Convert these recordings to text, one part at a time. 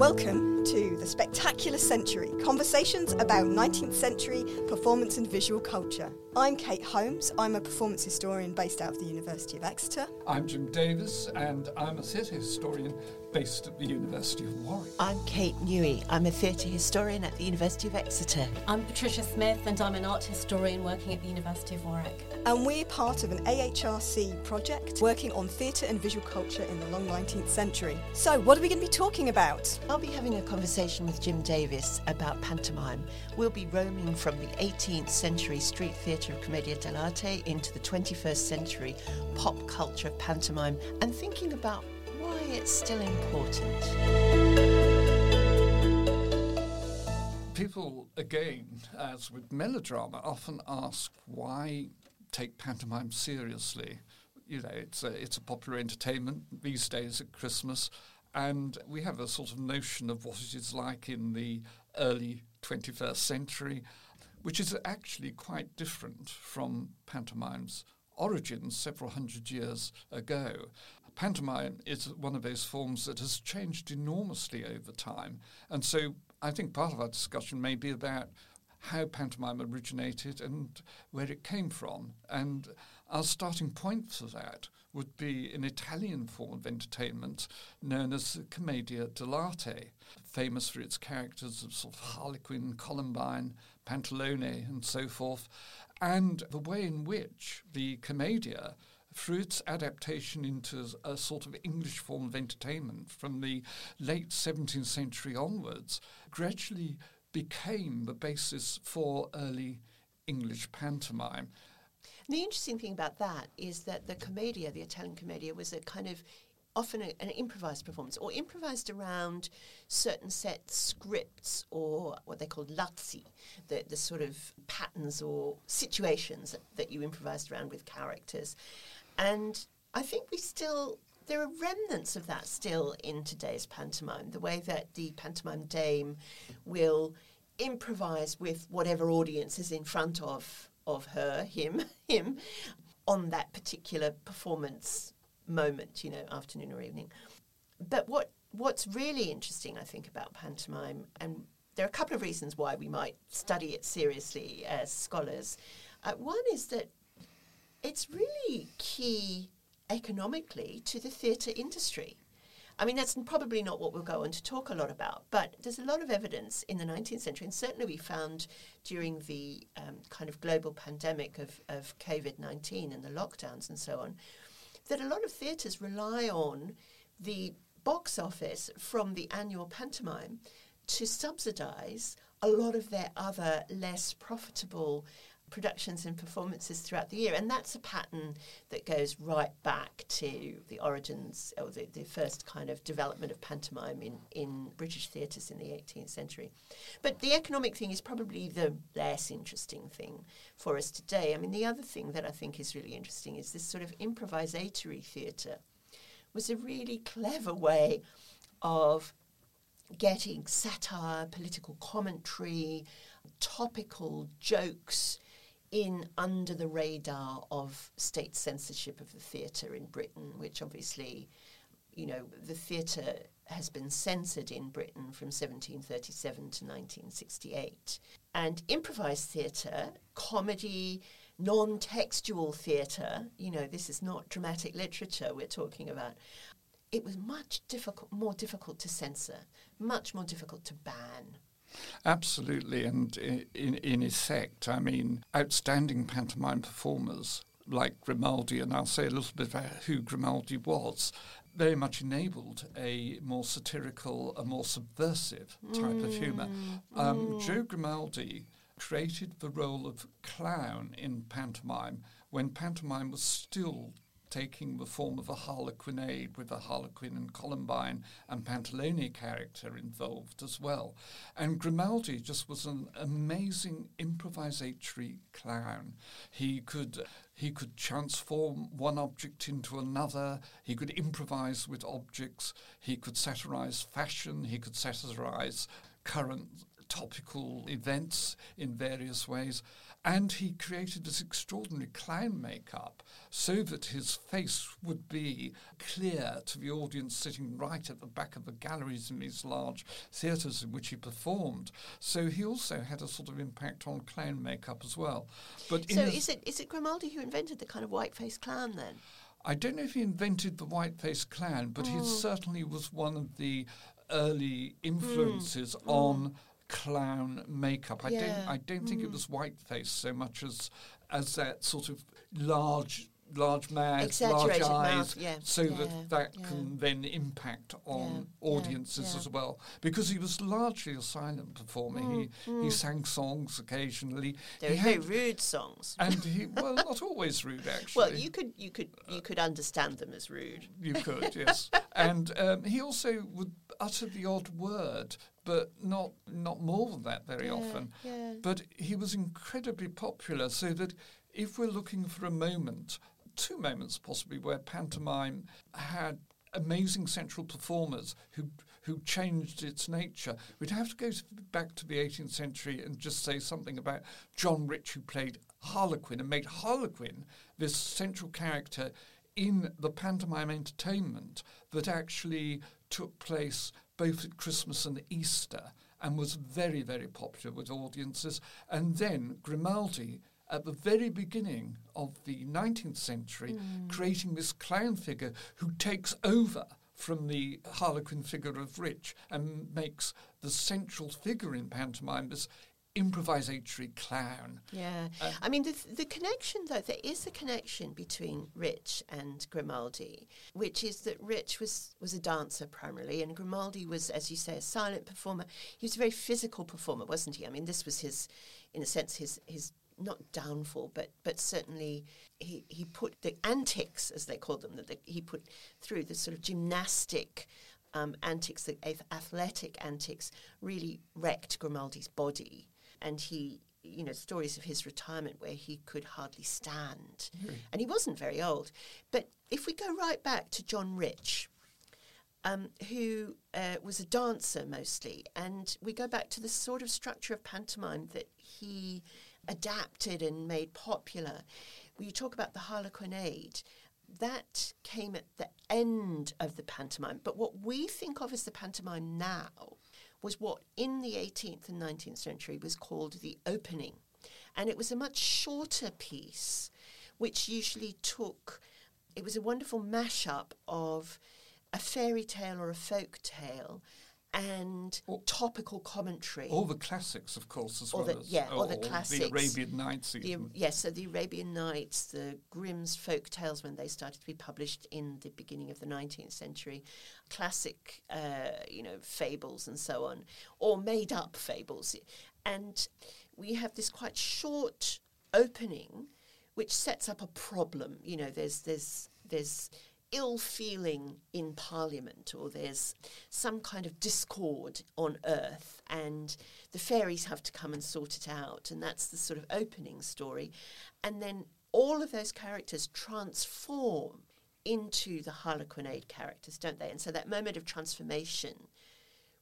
Welcome to the Spectacular Century Conversations about 19th century performance and visual culture. I'm Kate Holmes. I'm a performance historian based out of the University of Exeter. I'm Jim Davis, and I'm a theatre historian based at the University of Warwick. I'm Kate Newey. I'm a theatre historian at the University of Exeter. I'm Patricia Smith, and I'm an art historian working at the University of Warwick. And we're part of an AHRC project working on theatre and visual culture in the long 19th century. So, what are we going to be talking about? I'll be having a conversation with Jim Davis about pantomime. We'll be roaming from the 18th century street theatre of Commedia dell'arte into the 21st century pop culture of pantomime and thinking about why it's still important. People, again, as with melodrama, often ask why take pantomime seriously. You know, it's a, it's a popular entertainment these days at Christmas, and we have a sort of notion of what it is like in the early 21st century, which is actually quite different from pantomime's origins several hundred years ago. Pantomime is one of those forms that has changed enormously over time. And so I think part of our discussion may be about how pantomime originated and where it came from. And our starting point for that would be an Italian form of entertainment known as the commedia dell'arte, famous for its characters of sort of Harlequin, Columbine, Pantalone, and so forth, and the way in which the commedia through its adaptation into a sort of English form of entertainment from the late 17th century onwards, gradually became the basis for early English pantomime. The interesting thing about that is that the commedia, the Italian commedia, was a kind of often a, an improvised performance or improvised around certain set scripts or what they called lazzi, the, the sort of patterns or situations that, that you improvised around with characters. And I think we still there are remnants of that still in today's pantomime. The way that the pantomime dame will improvise with whatever audience is in front of of her, him, him, on that particular performance moment, you know, afternoon or evening. But what what's really interesting, I think, about pantomime, and there are a couple of reasons why we might study it seriously as scholars. Uh, one is that it's really key economically to the theatre industry. I mean, that's probably not what we'll go on to talk a lot about, but there's a lot of evidence in the 19th century, and certainly we found during the um, kind of global pandemic of, of COVID 19 and the lockdowns and so on, that a lot of theatres rely on the box office from the annual pantomime to subsidise a lot of their other less profitable productions and performances throughout the year. And that's a pattern that goes right back to the origins or the, the first kind of development of pantomime in, in British theatres in the 18th century. But the economic thing is probably the less interesting thing for us today. I mean, the other thing that I think is really interesting is this sort of improvisatory theatre was a really clever way of getting satire, political commentary, topical jokes in under the radar of state censorship of the theatre in Britain, which obviously, you know, the theatre has been censored in Britain from 1737 to 1968. And improvised theatre, comedy, non textual theatre, you know, this is not dramatic literature we're talking about. It was much difficult, more difficult to censor, much more difficult to ban. Absolutely, and in, in effect, I mean, outstanding pantomime performers like Grimaldi, and I'll say a little bit about who Grimaldi was, very much enabled a more satirical, a more subversive type mm. of humour. Um, mm. Joe Grimaldi created the role of clown in pantomime when pantomime was still taking the form of a harlequinade with a harlequin and Columbine and Pantalone character involved as well. And Grimaldi just was an amazing improvisatory clown. He could he could transform one object into another. He could improvise with objects. He could satirize fashion. He could satirize current topical events in various ways. And he created this extraordinary clown makeup so that his face would be clear to the audience sitting right at the back of the galleries in these large theatres in which he performed. So he also had a sort of impact on clown makeup as well. But So is it is it Grimaldi who invented the kind of white faced clown then? I don't know if he invented the white faced clown, but he hmm. certainly was one of the early influences hmm. Hmm. on clown makeup. I don't I don't think it hmm. was whiteface so much as as that sort of large large mouth, large eyes, mouth, yeah, so yeah, that that yeah. can then impact on Yeah, yeah, audiences yeah. as well. Because he was largely a silent performer. he hmm, he hmm. sang songs occasionally. They're he very had- rude songs. and he well not always rude actually. Well, you could you could you uh, could understand them as rude. You could, yes. and um, he also would utter the odd word, but not not more than that very Yeah, often. yeah. But he was incredibly popular, so that if we're looking for a moment, two moments possibly, where pantomime had amazing central performers who who changed its nature. We'd have to go to, back to the 18th century and just say something about John Rich, who played Harlequin and made Harlequin this central character in the pantomime entertainment that actually took place both at Christmas and Easter and was very, very popular with audiences. And then Grimaldi, at the very beginning of the 19th century, hmm. creating this clown figure who takes over from the Harlequin figure of Rich and makes the central figure in pantomime this improvisatory clown. Yeah, Uh, I mean the the connection though there is a connection between Rich and Grimaldi, which is that Rich was was a dancer primarily, and Grimaldi was, as you say, a silent performer. He was a very physical performer, wasn't he? I mean, this was his, in a sense, his his not downfall, but but certainly he he put the antics, as they called them, that the, he put through the sort of gymnastic. Um, antics, the athletic antics, really wrecked Grimaldi's body and he you know stories of his retirement where he could hardly stand. And he wasn't very old. But if we go right back to john rich um, who uh, was a dancer mostly and we go back to the sort of structure of pantomime that he adapted and made popular. When you talk about the harlequinade that came at the end of the pantomime. But what we think of as the pantomime now was what in the 18th and 19th century was called the opening. And it was a much shorter piece, which usually took, it was a wonderful mashup of a fairy tale or a folk tale and Or- topical commentary. All the classics, of course, as Or well the- as yeah, or the The classics. Arabian Nights, The, yes, so the Arabian Nights, the Grimm's folk tales when they started to be published in the beginning of the 19th century, classic, uh, you know, fables and so on, or made up fables. And we have this quite short opening which sets up a problem. You know, there's, there's, there's ill feeling in Parliament, or there's some kind of discord on earth, and the fairies have to come and sort it out. And that's the sort of opening story. And then all of those characters transform into the Harlequinade characters, don't they? And so that moment of transformation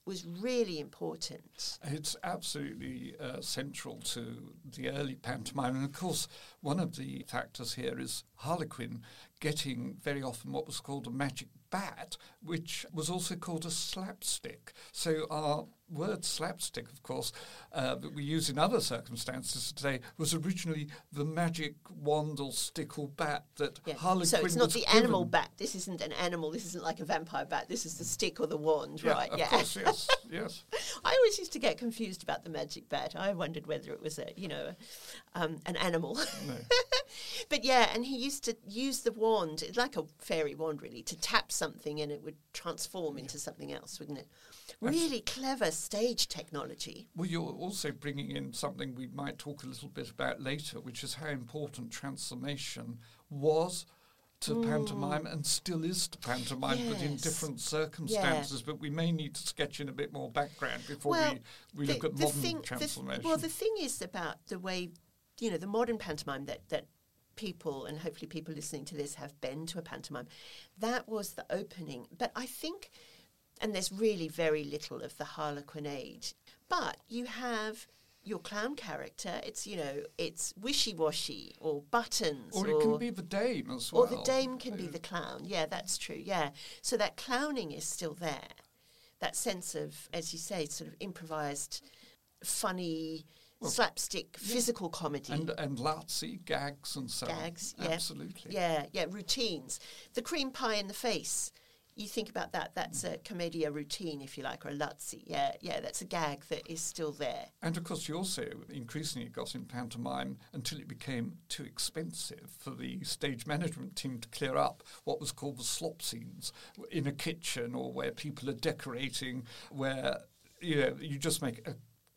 was really important. It's absolutely uh, central to the early pantomime. And of course, one of the factors here is Harlequin getting very often what was called a magic bat, which was also called a slapstick. So our word slapstick, of course, uh, that we use in other circumstances today, was originally the magic wand or stick or bat that Yeah. Harlequin so it's not the animal bat. This isn't an animal. This isn't like a vampire bat. This is the stick or the wand, Yeah, right? of yeah. course, yes, yes. I always used to get confused about the magic bat. I wondered whether it was a, you know, um, an animal. No. but yeah, and he used to use the wand, like a fairy wand, really, to tap something and it would transform into something else, wouldn't it? Really clever stage technology. Well, you're also bringing in something we might talk a little bit about later, which is how important transformation was to mm. pantomime and still is to pantomime, but in different circumstances. But we may need to sketch in a bit more background before well, we, we the- look at modern thing- the transformation. well, the thing is about the way, you know, the modern pantomime that, that people, and hopefully people listening to this have been to a pantomime, that was the opening. But I think, and there's really very little of the Harlequinade, but you have your clown character. It's you know, it's wishy washy or buttons, Or it can be the dame as well. or the dame can be the clown. Yeah, that's true. Yeah, so that clowning is still there. That sense of, as you say, sort of improvised, funny, slapstick, physical comedy. and and Lazzi gags and so gags, on. yeah, Absolutely. yeah, yeah, routines. The cream pie in the face. You think about that. That's a commedia routine, if you like, or a lazzi. Yeah, yeah, that's a gag that is still there. And of course, you also increasingly got in pantomime until it became too expensive for the stage management team to clear up what was called the slop scenes in a kitchen or where people are decorating, where you know you just make a,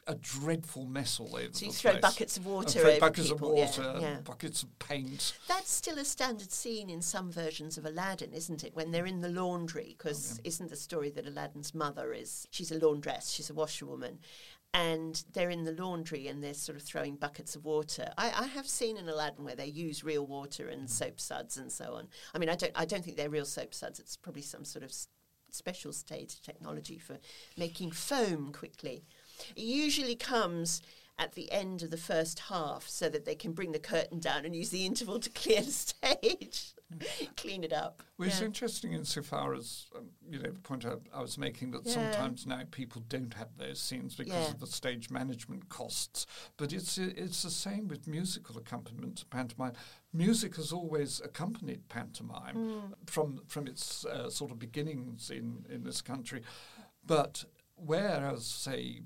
a dreadful mess all over So you throw place. buckets of And water throw buckets people, of water, yeah. buckets of paint. That's still a standard scene in some versions of Aladdin, isn't it? When they're in the laundry, because oh, isn't the story that Aladdin's mother is she's a laundress, she's a washerwoman, and they're in the laundry and they're sort of throwing buckets of water. I, I have seen in Aladdin where they use real water and mm. soap suds and so on. I mean, I don't I don't think they're real soap suds. It's probably some sort of s- special stage technology for making foam quickly. It usually comes at the end of the first half so that they can bring the curtain down and use the interval to clear the stage, clean it up. Well, it's Yeah. interesting insofar as, um, you know, the point I, I was making that Yeah. sometimes now people don't have those scenes because Yeah. of the stage management costs. But it's it's the same with musical accompaniment to pantomime. Music has always accompanied pantomime Mm. from from its uh, sort of beginnings in, in this country. But whereas, say,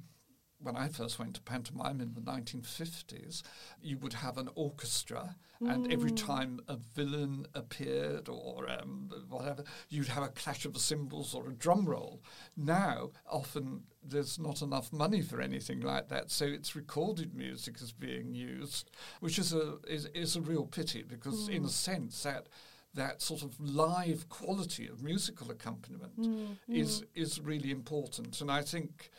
when I first went to pantomime in the 1950s, you would have an orchestra, and every Mm. time a villain appeared or um, whatever, you'd have a clash of the cymbals or a drum roll. Now, often there's not enough money for anything like that, so it's recorded music is being used, which is a is, is a real pity because, in a sense, that that sort of live quality of musical accompaniment is is really important, and I think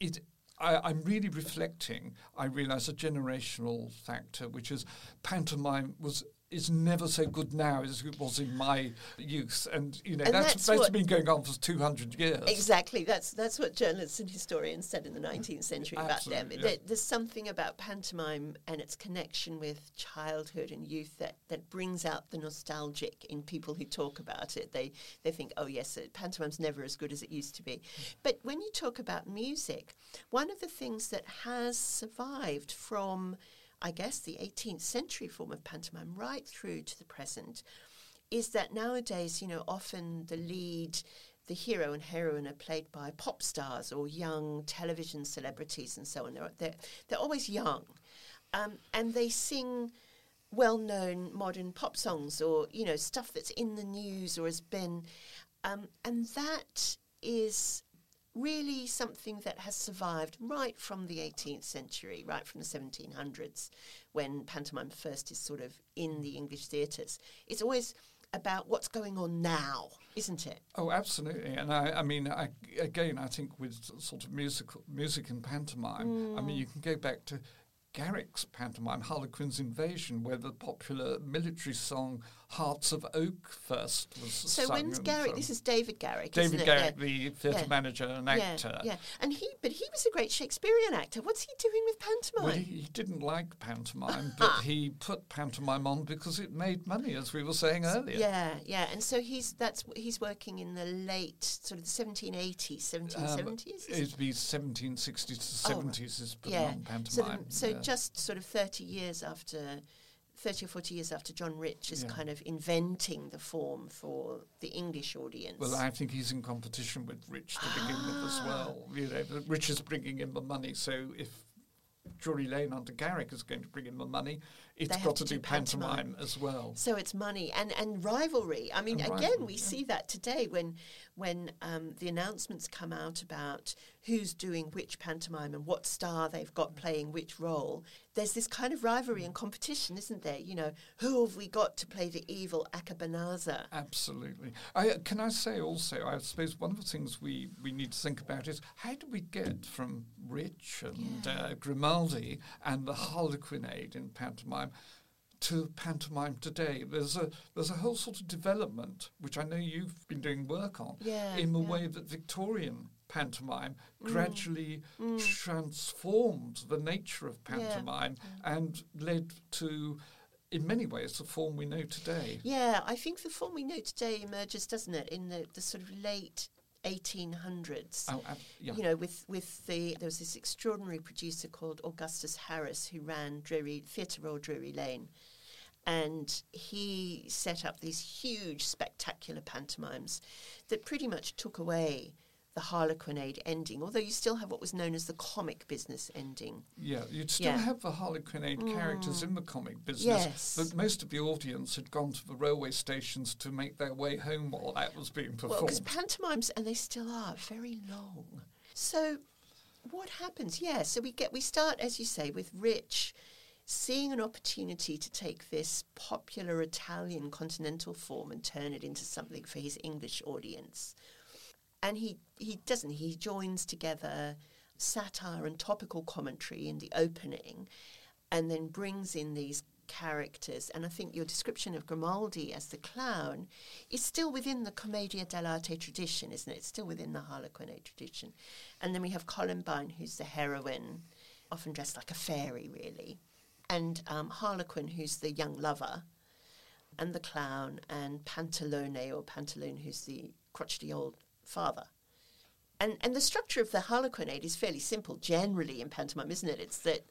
it. I, I'm really reflecting. I realise a generational factor, which is pantomime was is never so good now as it was in my youth, and you know And that's that's that's been going on for two hundred years. Exactly. That's that's what journalists and historians said in the 19th century about them. Yeah. There, there's something about pantomime and its connection with childhood and youth that, that brings out the nostalgic in people who talk about it. They they think, oh yes, pantomime's never as good as it used to be. But when you talk about music, one of the things that has survived from I guess the 18th century form of pantomime right through to the present is that nowadays, you know, often the lead, the hero and heroine are played by pop stars or young television celebrities and so on. They're, they're, they're always young. Um, and they sing well known modern pop songs or, you know, stuff that's in the news or has been. Um, and that is really something that has survived right from the 18th century, right from the 1700s, when pantomime first is sort of in the English theatres. It's always about what's going on now, isn't it? Oh, absolutely, and I, I mean, I, again, I think with sort of musical music and pantomime, I mean, mm. you can go back to Garrick's pantomime, Harlequin's Invasion, where the popular military song "Hearts of Oak" first was So sung. when's Garrick? This is David Garrick, David isn't it? Garrick, Yeah. the theatre Yeah. manager and actor. Yeah, and he, but he was a great Shakespearean actor. What's he doing with pantomime? Well, he, he didn't like pantomime, but he put pantomime on because it made money, as we were saying earlier. Yeah, yeah, and so he's that's he's working in the late sort of the 1780s, Um, 1770s. it'd be 1760s to Oh, right. 70s is yeah. pantomime. So, the, so yeah. Just sort of 30 years after, 30 or 40 years after John Rich is Yeah. kind of inventing the form for the English audience. Well, I think he's in competition with Rich to begin with as ah. well. You know, Rich is bringing in the money, so if Drury Lane under Garrick is going to bring in the money, it's got to to do do pantomime, pantomime. as well. so it's money and, and rivalry. I mean, And again, rivalry, we yeah. see that today when when um, the announcements come out about who's doing which pantomime and what star they've got playing which role. There's this kind of rivalry and competition, isn't there? You know, who have we got to play the evil Abanazar? Absolutely. I, can I say also, I suppose one of the things we, we need to think about is how do we get from Rich and uh, Grimaldi and the Harlequinade in pantomime to pantomime today? There's a there's a whole sort of development which I know you've been doing work on Yeah, in the yeah. way that Victorian pantomime Mm. gradually transformed the nature of Yeah. pantomime and led to, in many ways, the form we know today. Yeah, I think the form we know today emerges, doesn't it, in the, the sort of late 1800s. Oh, ab- yeah. You know, with, with the there was this extraordinary producer called Augustus Harris who ran Drury Theatre Royal Drury Lane, and he set up these huge, spectacular pantomimes that pretty much took away the Harlequinade ending. Although you still have what was known as the comic business ending. Yeah, you'd still Yeah. Mm. have the Harlequinade characters in the comic business, Yes. but most of the audience had gone to the railway stations to make their way home while that was being Well, because performed. pantomimes, and they still are, very long. So, what happens? Yeah, so we get we start, as you say, with Rich seeing an opportunity to take this popular Italian continental form and turn it into something for his English audience. And he he doesn't. He joins together satire and topical commentary in the opening, and then brings in these characters. And I think your description of Grimaldi as the clown is still within the Commedia dell'arte tradition, isn't it? It's still within the Harlequinade tradition. And then we have Columbine, who's the heroine, often dressed like a fairy, really. And um, Harlequin, who's the young lover, and the clown, and Pantalone, or Pantaloon, who's the crotchety old father. And, and the structure of the Harlequinade is fairly simple generally in pantomime, isn't it? It's that,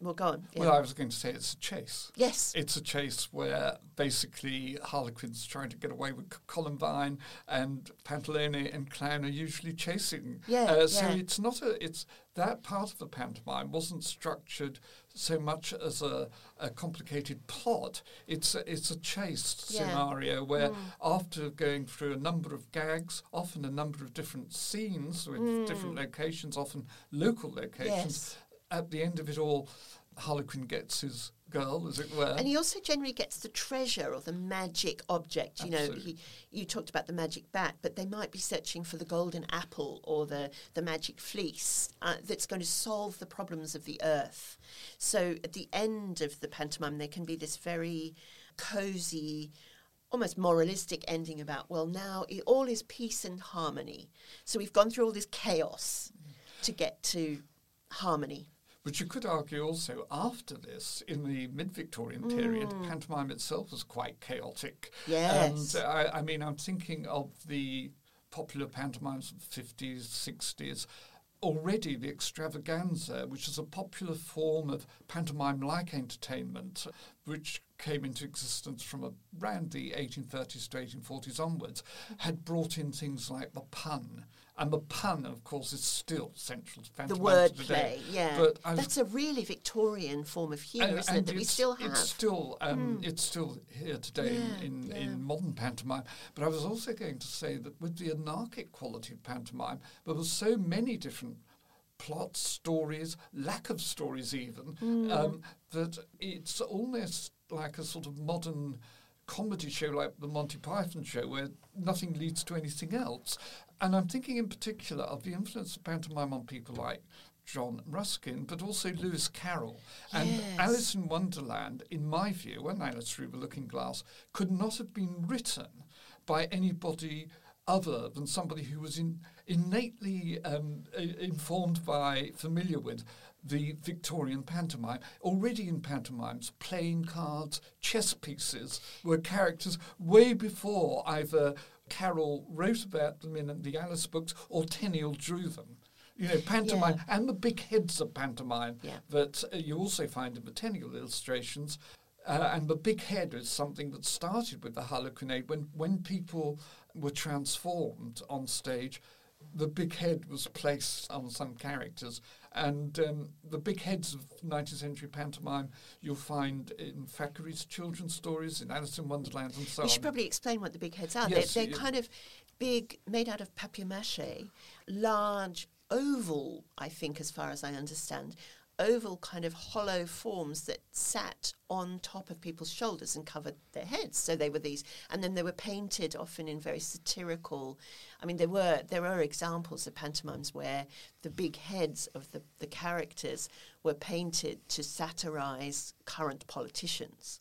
well, go on. yeah. Well, I was going to say it's a chase. yes. It's a chase where basically Harlequin's trying to get away with Columbine, and Pantalone and Clown are usually chasing. Yeah, Uh, so yeah. it's not a. It's that part of the pantomime wasn't structured so much as a, a complicated plot. It's a, it's a chase Yeah. scenario where after going through a number of gags, often a number of different scenes with different locations, often local locations, Yes. At the end of it all, Harlequin gets his girl, as it were. And he also generally gets the treasure or the magic object. You know, he, you talked about the magic bat, but they might be searching for the golden apple or the, the magic fleece uh, that's going to solve the problems of the earth. So at the end of the pantomime, there can be this very cozy, almost moralistic ending about, well, now it, all is peace and harmony. So we've gone through all this chaos to get to harmony. But you could argue also after this, in the mid Victorian period, pantomime itself was quite chaotic. Yes. And uh, I, I mean, I'm thinking of the popular pantomimes of the 50s, 60s. Already, the extravaganza, which is a popular form of pantomime like entertainment, which came into existence from around the 1830s to 1840s onwards, had brought in things like the pun. And the pun, of course, is still central to The pantomime word today. play, yeah. But That's a really Victorian form of humour, isn't it, that we still have. It's still, um, it's still here today Yeah, in, in, yeah. in modern pantomime. But I was also going to say that with the anarchic quality of pantomime, there were so many different plots, stories, lack of stories even, Hmm. um, that it's almost like a sort of modern comedy show like the Monty Python show where nothing leads to anything else. And I'm thinking in particular of the influence of pantomime on people like John Ruskin, but also Lewis Carroll. And Alice in Wonderland, in my view, when Alice Through the Looking Glass, could not have been written by anybody other than somebody who was in, innately um, informed by, familiar with the Victorian pantomime. Already in pantomimes, playing cards, chess pieces were characters way before either Carroll wrote about them in the Alice books or Tenniel drew them. You know, pantomime Yeah. and the big heads of pantomime Yeah. that uh, you also find in the Tenniel illustrations. Uh, and the big head is something that started with the Harlequinade when, when people were transformed on stage. The big head was placed on some characters, and um, the big heads of 19th century pantomime you'll find in Thackeray's children's stories, in Alice in Wonderland, and so we on. should probably explain what the big heads are. Yes, they're they're kind of big, made out of papier mache, large, oval, I think, as far as I understand, oval kind of hollow forms that sat on top of people's shoulders and covered their heads. So they were these, and then they were painted often in very satirical. I mean, there were there are examples of pantomimes where the big heads of the, the characters were painted to satirize current politicians.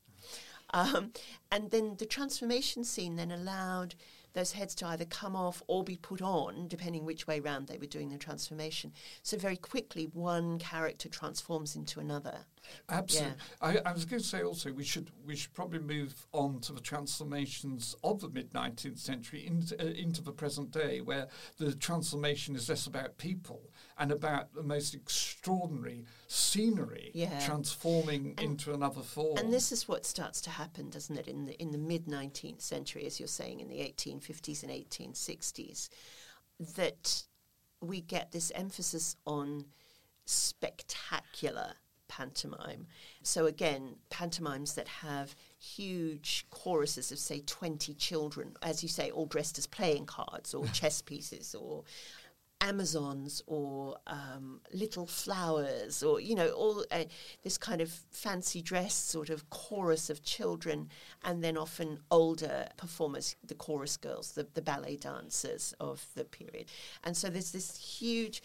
Um, and then the transformation scene then allowed those heads to either come off or be put on, depending which way round they were doing the transformation. So very quickly, one character transforms into another. Absolutely. I, I, was going to say also we should we should probably move on to the transformations of the mid nineteenth century into, uh, into the present day, where the transformation is less about people and about the most extraordinary scenery yeah. transforming and, into another form. And this is what starts to happen, doesn't it, in the in the mid nineteenth century, as you're saying, in the eighteen fifties and eighteen sixties, that we get this emphasis on spectacular pantomime. So, again, pantomimes that have huge choruses of, say, 20 children, as you say, all dressed as playing cards or chess pieces or Amazons or um, little flowers or, you know, all uh, this kind of fancy dress sort of chorus of children, and then often older performers, the chorus girls, the, the ballet dancers of the period. And so there's this huge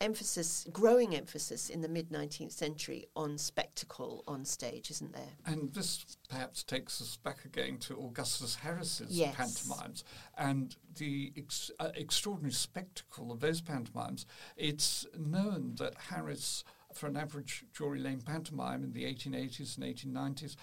emphasis, growing emphasis in the mid 19th century on spectacle on stage, isn't there? And this perhaps takes us back again to Augustus Harris's yes. pantomimes and the ex- uh, extraordinary spectacle of those pantomimes. It's known that Harris, for an average Drury Lane pantomime in the 1880s and 1890s,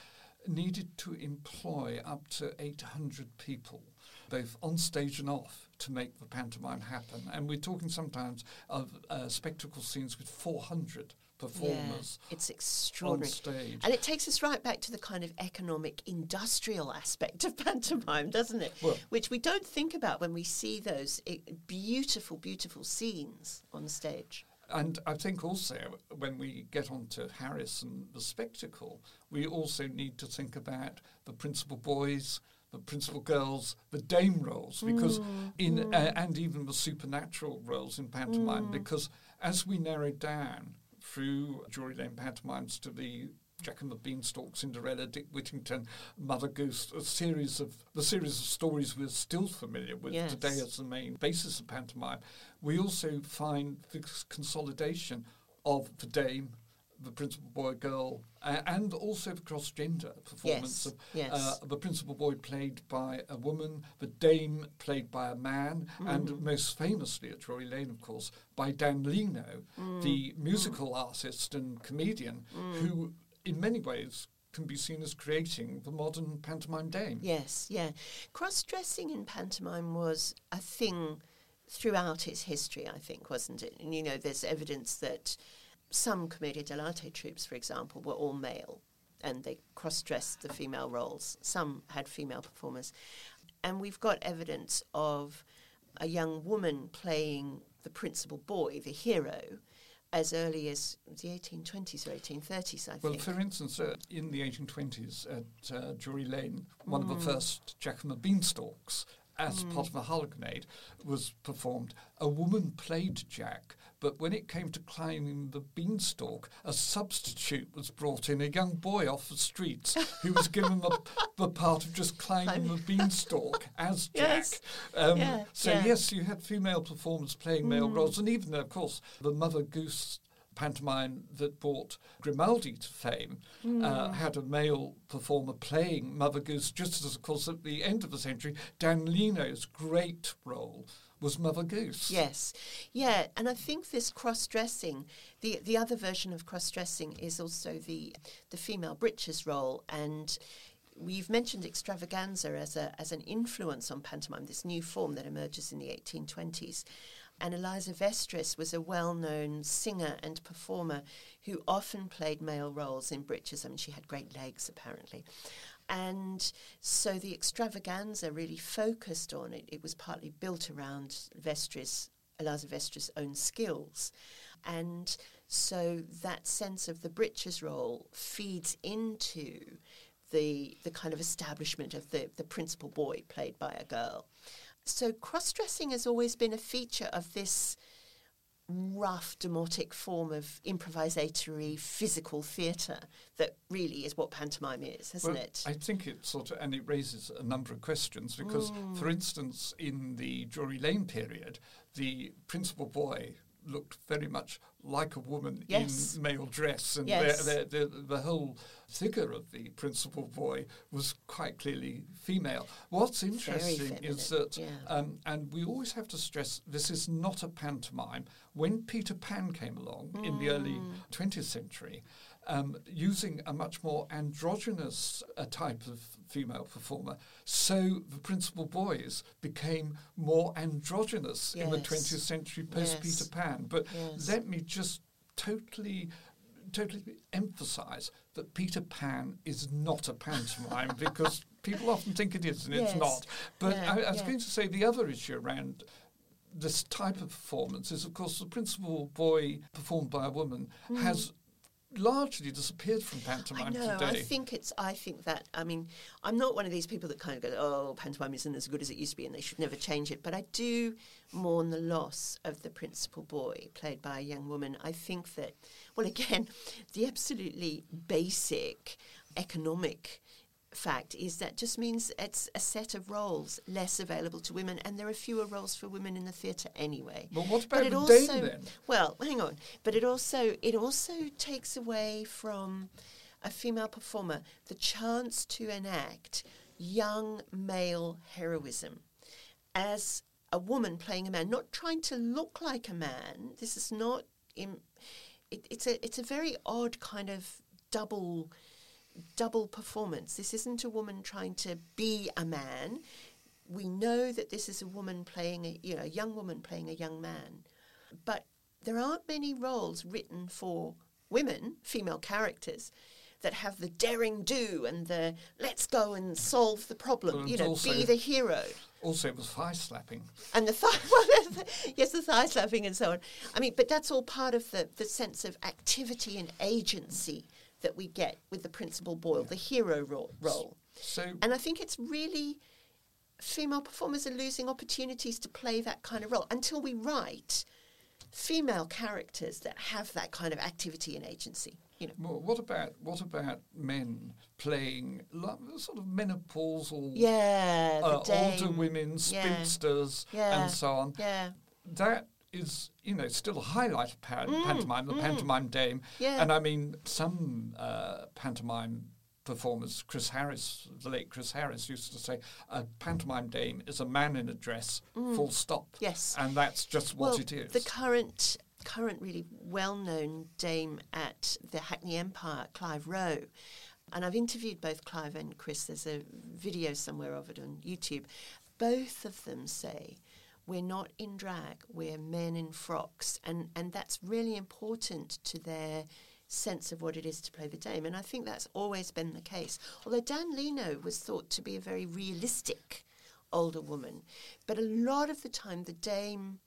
needed to employ up to 800 people both on stage and off, to make the pantomime happen. And we're talking sometimes of uh, spectacle scenes with 400 performers. Yeah, it's extraordinary. On stage. And it takes us right back to the kind of economic, industrial aspect of pantomime, doesn't it? Well, Which we don't think about when we see those beautiful, beautiful scenes on stage. And I think also when we get on to Harris and the spectacle, we also need to think about the principal boys, the principal girls, the dame roles, because mm, in mm. Uh, and even the supernatural roles in pantomime, mm. because as we narrow down through Drury Lane pantomimes to the Jack and the Beanstalk, Cinderella, Dick Whittington, Mother Goose, a series of the series of stories we're still familiar with yes. today as the main basis of pantomime. We also find the consolidation of the dame, the principal boy girl, uh, and also the cross gender performance yes, of yes. Uh, the principal boy played by a woman, the dame played by a man, mm. and most famously at Drury Lane, of course, by Dan Leno, mm. the musical mm. artist and comedian, mm. who in many ways can be seen as creating the modern pantomime dame. Yes, yeah. Cross dressing in pantomime was a thing throughout its history, I think, wasn't it? And you know, there's evidence that some Commedia dell'arte troupes, for example, were all male and they cross dressed the female roles. Some had female performers. And we've got evidence of a young woman playing the principal boy, the hero, as early as the 1820s or 1830s, I well, think. Well, for instance, uh, in the 1820s at uh, Drury Lane, one mm. of the mm. first Jack and the Beanstalks as mm. part of a Harlequinade was performed. A woman played Jack, but when it came to climbing the beanstalk, a substitute was brought in, a young boy off the streets who was given the, the part of just climbing the beanstalk as Jack. Yes. Um, yeah, so, yeah. yes, you had female performers playing male mm. roles, and even, of course, the Mother Goose pantomime that brought Grimaldi to fame mm. uh, had a male performer playing Mother Goose, just as, of course, at the end of the century, Dan Leno's great role was Mother Goose. Yes, yeah, and I think this cross-dressing, the the other version of cross-dressing is also the the female breeches role, and we've mentioned extravaganza as a as an influence on pantomime, this new form that emerges in the 1820s. And Eliza Vestris was a well known singer and performer who often played male roles in breeches. I mean, she had great legs, apparently. And so the extravaganza really focused on it. It was partly built around Vestris, Eliza Vestris' own skills. And so that sense of the breeches role feeds into the, the kind of establishment of the, the principal boy played by a girl. So cross dressing has always been a feature of this rough, demotic form of improvisatory physical theatre that really is what pantomime is, hasn't well, it? I think it sort of, and it raises a number of questions because, mm. for instance, in the Drury Lane period, the principal boy looked very much like a woman Yes. in male dress, and Yes. their- their- the, the whole figure of the principal boy was quite clearly female. What's interesting is that, yeah. um, and we always have to stress this is not a pantomime. When Peter Pan came along in the early Mm. 20th century, um, using a much more androgynous uh, type of female performer, so the principal boys became more androgynous in the 20th century post Peter Pan. But Yes. let me just totally totally emphasize that Peter Pan is not a pantomime because people often think it is and Yes. it's not. But Yeah, I, I was yeah. going to say the other issue around this type of performance is, of course, the principal boy performed by a woman has largely disappeared from Hmm. I pantomime know. today. I think it's. I think that. I mean, I'm not one of these people that kind of go, "Oh, pantomime isn't as good as it used to be, and they should never change it." But I do mourn the loss of the principal boy, played by a young woman. I think that, well, again, the absolutely basic economic fact is that just means it's a set of roles less available to women, and there are fewer roles for women in the theatre anyway. Well, But about it the also, dame then? Well, hang on. But it also it also takes away from a female performer the chance to enact young male heroism as a woman playing a man, not trying to look like a man. This is not. Im- it, it's a it's a very odd kind of double double performance. This isn't a woman trying to be a man. We know that this is a woman playing a you know a young woman playing a young man, but there aren't many roles written for women, female characters, that have the daring do and the let's go and solve the problem. Well, you know, also- be the hero Also, it was thigh slapping. and the thigh, well, yes, the thigh slapping and so on. I mean, but that's all part of the, the sense of activity and agency that we get with the principal Boyle, the hero ro- role. So, And I think it's really female performers are losing opportunities to play that kind of role until we write female characters that have that kind of activity and agency. You know, well, what about what about men playing like, sort of menopausal, yeah, uh, older women, Yeah. spinsters, Yeah. and so on? Yeah, that is, you know, still a highlight of pan- pantomime, the pantomime dame. Mm, Yeah. And I mean, some uh, pantomime performers, Chris Harris, the late Chris Harris, used to say, a pantomime dame is a man in a dress, full stop. Mm. Yes. And that's just what well, it is. The current, current really well-known dame at the Hackney Empire, Clive Rowe, and I've interviewed both Clive and Chris. There's a video somewhere of it on YouTube. Both of them say. We're not in drag, we're men in frocks. And, and that's really important to their sense of what it is to play the dame. And I think that's always been the case. Although Dan Leno was thought to be a very realistic older woman. But a lot of the time, the dame,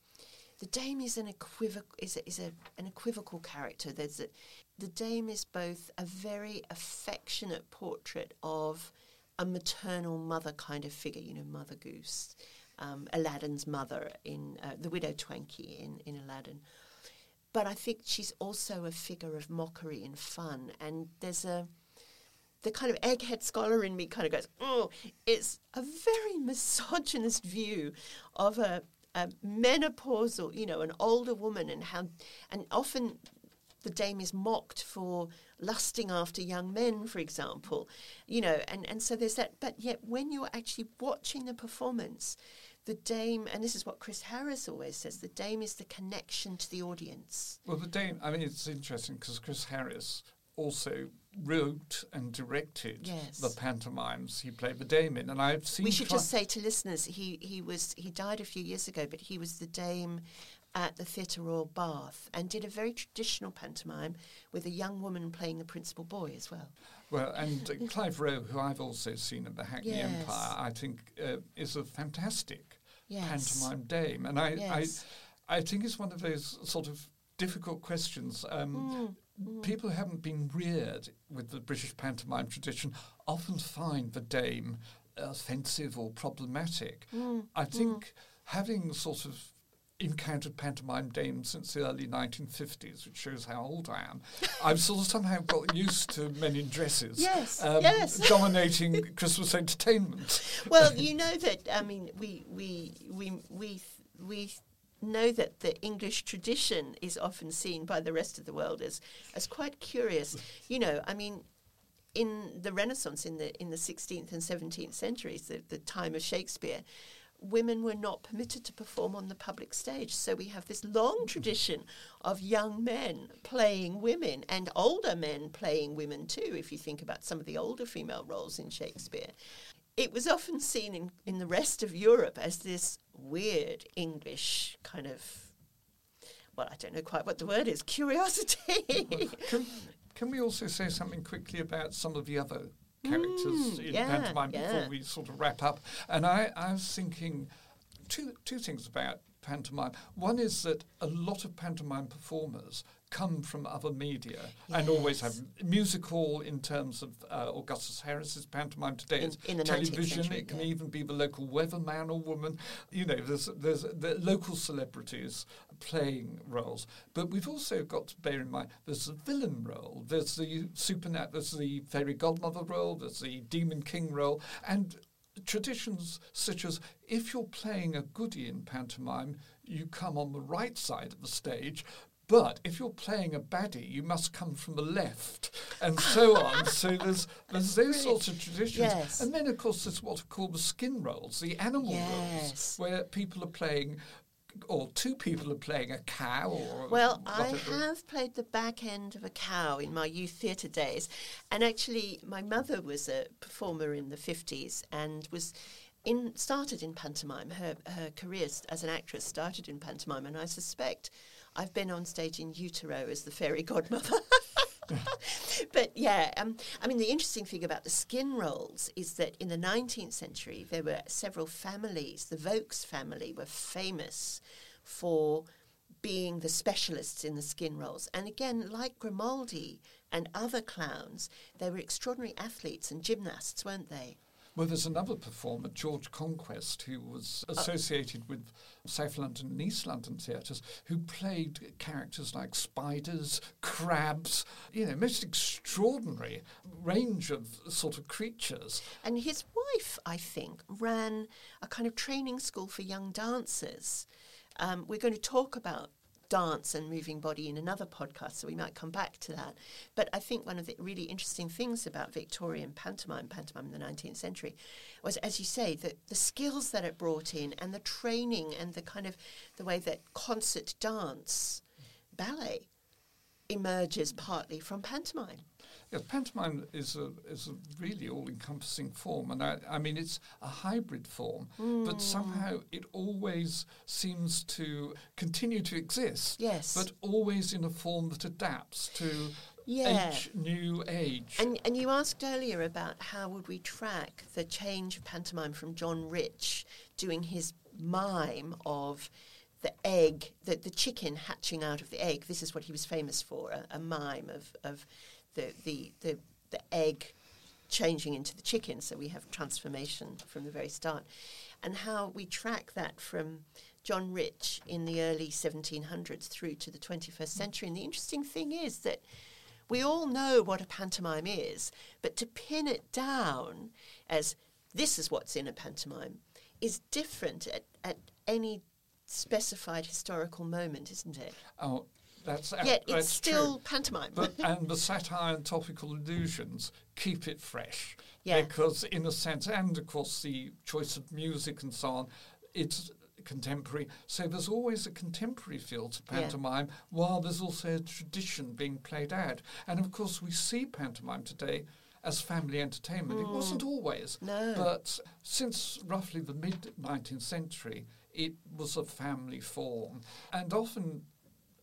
the dame is an equivocal is a, is a, an equivocal character. There's a, the dame is both a very affectionate portrait of a maternal mother kind of figure, you know, Mother Goose, um, Aladdin's mother in uh, the widow Twankey in, in Aladdin. But I think she's also a figure of mockery and fun, and there's a the kind of egghead scholar in me kind of goes, oh, it's a very misogynist view of a, a menopausal, you know, an older woman, and how, and often the dame is mocked for lusting after young men, for example, you know, and, and so there's that. But yet, when you're actually watching the performance, the dame, and this is what Chris Harris always says, the dame is the connection to the audience. well, the dame, I mean, it's interesting because Chris Harris also wrote and directed Yes. the pantomimes he played the dame in. And I've seen. We should just say to listeners, he, he was he died a few years ago, but he was the dame at the Theatre Royal Bath and did a very traditional pantomime with a young woman playing the principal boy as well. Well, and uh, Clive Rowe, who I've also seen in the Hackney Yes. Empire, I think uh, is a fantastic Yes. pantomime dame, and I, Yes. I, I think it's one of those sort of difficult questions. Um, Mm, People who haven't been reared with the British pantomime tradition often find the dame offensive or problematic. Mm, I think having sort of encountered pantomime dames since the early 1950s, which shows how old I am, I've sort of somehow got used to men in dresses Yes, um, yes. dominating Christmas entertainment. Well, you know that I mean we we we we we know that the English tradition is often seen by the rest of the world as as quite curious. You know, I mean, in the Renaissance, in the in the sixteenth and seventeenth centuries, the, the time of Shakespeare, women were not permitted to perform on the public stage. So we have this long tradition of young men playing women and older men playing women too, if you think about some of the older female roles in Shakespeare. It was often seen in, in the rest of Europe as this weird English kind of, well, I don't know quite what the word is, curiosity. Can, can we also say something quickly about some of the other characters Mm, in yeah, pantomime yeah. before we sort of wrap up? And I, I was thinking two two things about pantomime. One is that a lot of pantomime performers come from other media and always have Yes. music hall in terms of uh, Augustus Harris's pantomime today. In- in the 19th television. century, it can yeah. even be the local weatherman or woman. You know, there's there's the local celebrities playing roles, but we've also got to bear in mind there's the villain role, there's the supernat, there's the fairy godmother role, there's the demon king role, and traditions such as if you're playing a goody in pantomime, you come on the right side of the stage. But if you're playing a baddie, you must come from the left, and so on. so there's there's those sorts of traditions, Yes. and then of course there's what are called the skin roles, the animal roles, Yes. where people are playing, or two people are playing a cow, or Well, I have played the back end of a cow in my youth theatre days. And actually, my mother was a performer in the 50s and was in started in pantomime. Her, her career as an actress started in pantomime. And I suspect I've been on stage in utero as the fairy godmother. but yeah, um, I mean, the interesting thing about the skin roles is that in the 19th century, there were several families. The Vokes family were famous for being the specialists in the skin roles. And again, like Grimaldi and other clowns, they were extraordinary athletes and gymnasts, weren't they? Well, there's another performer, George Conquest, who was Uh, associated with South London and East London theatres, who played characters like spiders, crabs, you know, most extraordinary range of sort of creatures. And his wife, I think, ran a kind of training school for young dancers. Um, we're going to talk about dance and moving body in another podcast, so we might come back to that. But I think one of the really interesting things about Victorian pantomime, pantomime in the 19th century, was, as you say, the, the skills that it brought in and the training and the kind of the way that concert dance, ballet, emerges partly from pantomime. Yeah, pantomime is a is a really all-encompassing form, and I, I mean it's a hybrid form, Hmm. but somehow it always seems to continue to exist. Yes. but always in a form that adapts to Yeah. each new age. And, and you asked earlier about how would we track the change of pantomime from John Rich doing his mime of the egg, the, the chicken hatching out of the egg. This is what he was famous for, a, a mime of, of the, the, the, the egg changing into the chicken. So we have transformation from the very start. And how we track that from John Rich in the early 1700s through to the 21st century. And the interesting thing is that we all know what a pantomime is, but to pin it down as this is what's in a pantomime is different at, at any specified historical moment, isn't it? oh, that's Yet that's it's still true. pantomime. But and the satire and topical allusions keep it fresh. Yeah. Because in a sense, and of course the choice of music and so on, it's contemporary. So there's always a contemporary feel to Yeah. pantomime, while there's also a tradition being played out. And of course, we see pantomime today as family entertainment. It wasn't always. Mm. No. But since roughly the mid 19th century, it was a family form, and often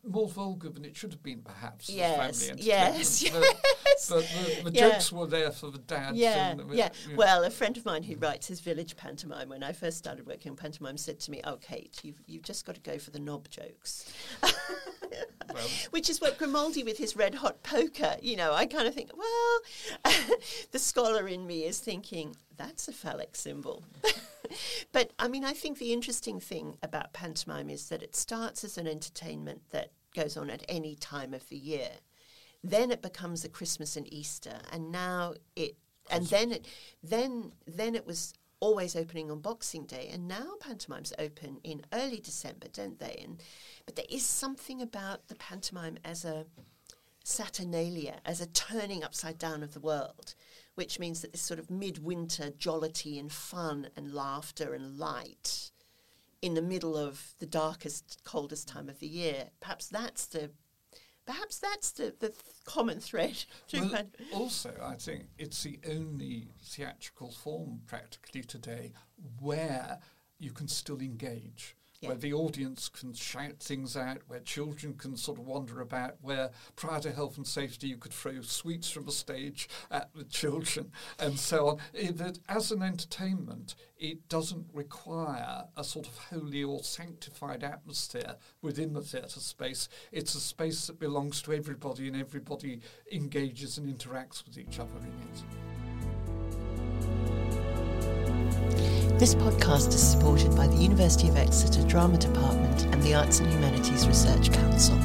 more vulgar than it should have been, perhaps. Yes, family yes, yes. But, but the, the Yeah. jokes were there for the dads. Yeah, and uh, yeah. you know. Well, a friend of mine who writes his village pantomime, when I first started working on pantomime, said to me, "Oh, Kate, you've you've just got to go for the knob jokes." Well, Which is what Grimaldi with his red hot poker, you know, I kind of think, well, the scholar in me is thinking, that's a phallic symbol. but I mean, I think the interesting thing about pantomime is that it starts as an entertainment that goes on at any time of the year. Then it becomes a Christmas and Easter, and now it, and then it, then then it was always opening on Boxing Day, and now pantomimes open in early December, don't they? And but there is something about the pantomime as a Saturnalia, as a turning upside down of the world, which means that this sort of midwinter jollity and fun and laughter and light in the middle of the darkest, coldest time of the year. Perhaps that's the perhaps that's the, the th- common thread. Well, also, I think it's the only theatrical form practically today where you can still engage. Yeah. Where the audience can shout things out, where children can sort of wander about, where prior to health and safety you could throw sweets from a stage at the children and so on. That as an entertainment, it doesn't require a sort of holy or sanctified atmosphere within the theatre space. It's a space that belongs to everybody and everybody engages and interacts with each other in it. This podcast is supported by the University of Exeter Drama Department and the Arts and Humanities Research Council.